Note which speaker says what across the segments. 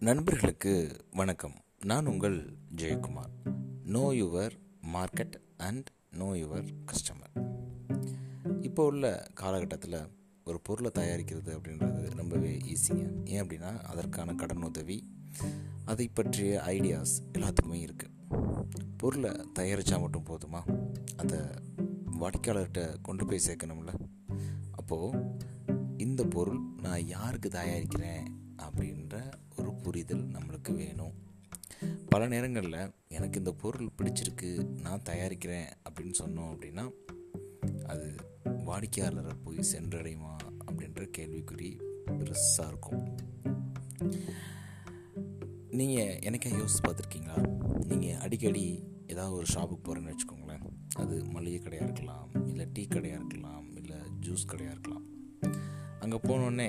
Speaker 1: நண்பர்களுக்கு வணக்கம். நான் உங்கள் Jayakumar. Know your market and know your customer இப்போ உள்ள காலகட்டத்தில் ஒரு பொருளை தயாரிக்கிறது அப்படின்றது ரொம்பவே ஈஸிங்க ஏன் அப்படின்னா அதற்கான கடன் உதவி அதை பற்றிய ஐடியாஸ் எல்லாத்துக்குமே இருக்குது பொருளை தயாரித்தா மட்டும் போதுமா? அதை வாடிக்கையாளர்கிட்ட கொண்டு போய் சேர்க்கணும்ல? அப்போது இந்த பொருள் நான் யாருக்கு தயாரிக்கிறேன் அப்படின்ற புரிதல் நம்மளுக்கு வேணும். பல நேரங்களில் எனக்கு இந்த பொருள் பிடிச்சிருக்கு நான் தயாரிக்கிறேன் அப்படின்னு சொன்னோம் அப்படின்னா அது வாடிக்கையாளரை போய் சென்றடையுமா அப்படின்ற கேள்விக்குறி பெருசாக இருக்கும். நீங்கள் எனக்கே யோசிச்சு பார்த்துருக்கீங்களா? நீங்கள் அடிக்கடி ஏதாவது ஒரு ஷாப்புக்கு போகிறேன்னு வச்சுக்கோங்களேன். அது மளிகை கடையாக இருக்கலாம் இல்லை டீ கடையாக இருக்கலாம் இல்லை ஜூஸ் கடையாக இருக்கலாம். அங்கே போனோடனே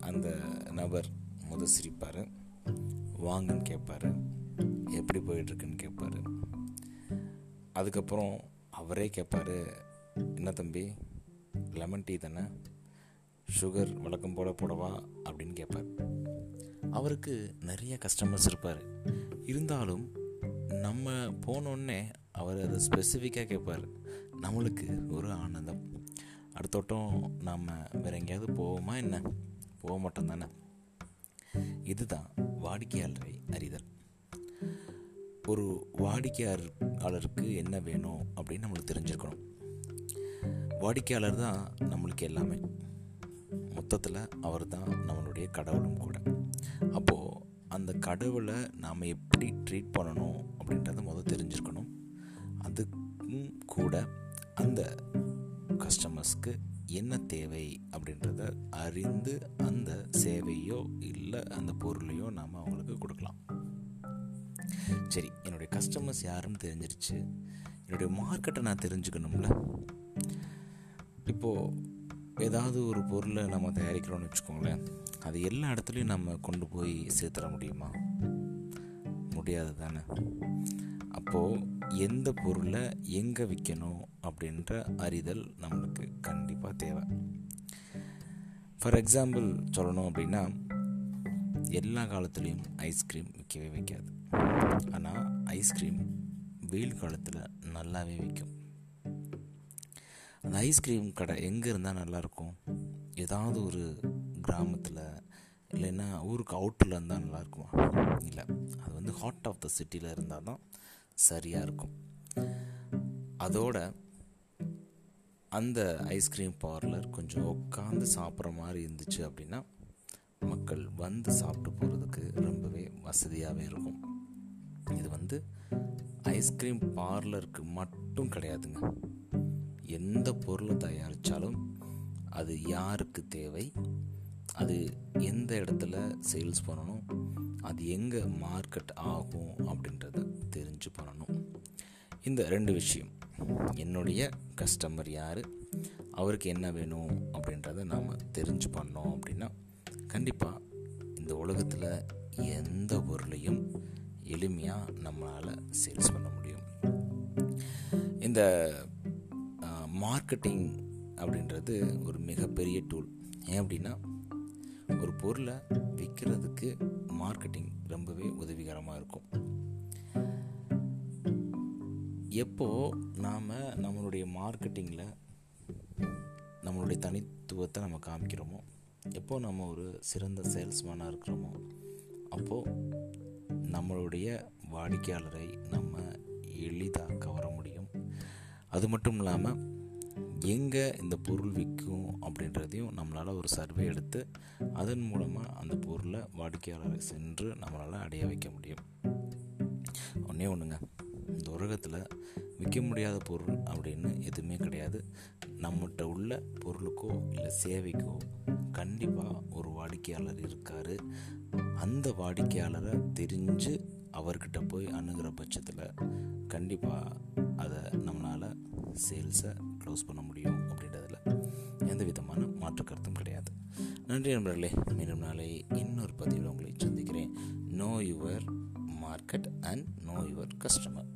Speaker 1: அந்த நபர் முத சிரிப்பார். வாங்கன்னு கேட்பார் எப்படி போயிட்டுருக்குன்னு கேட்பார் அதுக்கப்புறம் அவரே கேட்பார் என்ன தம்பி லெமன் டீ தானே? சுகர் வழக்கம் போட போடவா? அப்படின்னு கேட்பார் அவருக்கு நிறைய கஸ்டமர்ஸ் இருப்பார். இருந்தாலும் நம்ம போனோடனே அவர் அதை ஸ்பெசிஃபிக்காக கேட்பார் நம்மளுக்கு ஒரு ஆனந்தம். அடுத்தோட்டம் நாம் வேற எங்கேயாவது போவோமா என்ன? போக மாட்டோம் தானே? இதுதான் வாடிக்கையாளரை அறிதல். ஒரு வாடிக்கையாளருக்கு என்ன வேணும் அப்படின்னு நம்மளுக்கு தெரிஞ்சிருக்கணும். வாடிக்கையாளர் தான் நம்மளுக்கு எல்லாமே. மொத்தத்தில் அவர் தான் நம்மளுடைய கடவுளும் கூட. அப்போது அந்த கடவுளை நாம் எப்படி ட்ரீட் பண்ணணும் அப்படின்றத முதல் தெரிஞ்சிருக்கணும். அதுக்கும் கூட அந்த கஸ்டமர்ஸ்க்கு என்ன தேவை அப்படின்றத அறிந்து அந்த சேவையோ இல்லை அந்த பொருளையோ நாம் அவங்களுக்கு கொடுக்கலாம். சரி என்னுடைய கஸ்டமர்ஸ் யாருன்னு தெரிஞ்சிருச்சு. என்னுடைய மார்க்கெட்டை நான் தெரிஞ்சுக்கணும்ல. இப்போது ஏதாவது ஒரு பொருளை நம்ம தயாரிக்கிறோம்னு வச்சுக்கோங்களேன். அது எல்லா இடத்துலையும் நம்ம கொண்டு போய் சேர்த்துட முடியுமா? முடியாது தானே அப்போது எந்த பொருளை எங்கே விற்கணும் அப்படின்ற அறிதல் நம்மளுக்கு கண்டிப்பாக தேவை. ஃபார் எக்ஸாம்பிள் சொல்லணும் அப்படின்னா எல்லா காலத்துலேயும் ஐஸ்கிரீம் விற்கவே வைக்காது. ஆனால் ஐஸ்கிரீம் வெயில் காலத்தில் நல்லாவே விற்கும் அந்த ஐஸ்கிரீம் கடை எங்கே இருந்தால் நல்லாயிருக்கும் ஏதாவது ஒரு கிராமத்தில் இல்லைன்னா ஊருக்கு அவுட்டில் இருந்தால் நல்லாயிருக்குமா இல்லை. அது வந்து ஹார்ட் ஆஃப் த சிட்டியில் இருந்தால் தான் சரியாக இருக்கும். அதோட அந்த ஐஸ்கிரீம் பார்லர் கொஞ்சம் உட்காந்து சாப்பிட்ற மாதிரி இருந்துச்சு அப்படின்னா மக்கள் வந்து சாப்பிட்டு போகிறதுக்கு ரொம்பவே வசதியாகவே இருக்கும். இது வந்து ஐஸ்கிரீம் பார்லருக்கு மட்டும் கிடையாதுங்க. எந்த பொருளை தயாரித்தாலும் அது யாருக்கு தேவை? அது எந்த இடத்துல சேல்ஸ் பண்ணணும் அது எங்கே மார்க்கெட் ஆகும் அப்படின்றத தெரிஞ்சு பண்ணணும். இந்த ரெண்டு விஷயம். என்னுடைய கஸ்டமர் யார் அவருக்கு என்ன வேணும் அப்படின்றத நாம் தெரிஞ்சு பண்ணோம் அப்படின்னா கண்டிப்பாக இந்த உலகத்தில் எந்த பொருளையும் எளிமையாக நம்மளால் சேல்ஸ் பண்ண முடியும். இந்த மார்க்கெட்டிங் அப்படின்றது ஒரு மிகப்பெரிய டூல் ஏன் அப்படின்னா ஒரு பொருளை விற்கிறதுக்கு மார்க்கெட்டிங் ரொம்பவே உதவிகரமாக இருக்கும். எப்போ நாம் நம்மளுடைய மார்க்கெட்டிங்கில் நம்மளுடைய தனித்துவத்தை நம்ம காமிக்கிறோமோ எப்போ நம்ம ஒரு சிறந்த சேல்ஸ்மேனாக இருக்கிறோமோ அப்போது நம்மளுடைய வாடிக்கையாளரை நம்ம எளிதாக கவர முடியும். அது மட்டும் இல்லாமல் எங்கே இந்த பொருள் விற்கும் அப்படின்றதையும் நம்மளால் ஒரு சர்வே எடுத்து அதன் மூலமாக அந்த பொருளை வாடிக்கையாளரை சென்று நம்மளால் அடைய வைக்க முடியும். ஒன்றே ஒன்றுங்க இந்த உலகத்தில் விற்க முடியாத பொருள் அப்படின்னு எதுவுமே கிடையாது. நம்மகிட்ட உள்ள பொருளுக்கோ இல்லை சேவைக்கோ கண்டிப்பாக ஒரு வாடிக்கையாளர் இருக்கார். அந்த வாடிக்கையாளரை தெரிஞ்சு அவர்கிட்ட போய் அணுகிற பட்சத்தில் கண்டிப்பாக அதை நம்மளால் சேல்ஸை க்ளோஸ் பண்ண முடியும் அப்படின்றதில் எந்த விதமான மாற்று கருத்தும் கிடையாது. நன்றி நண்பர்களே மீண்டும் நாளை இன்னொரு பதிவில் உங்களை சந்திக்கிறேன். Know your market and know your customer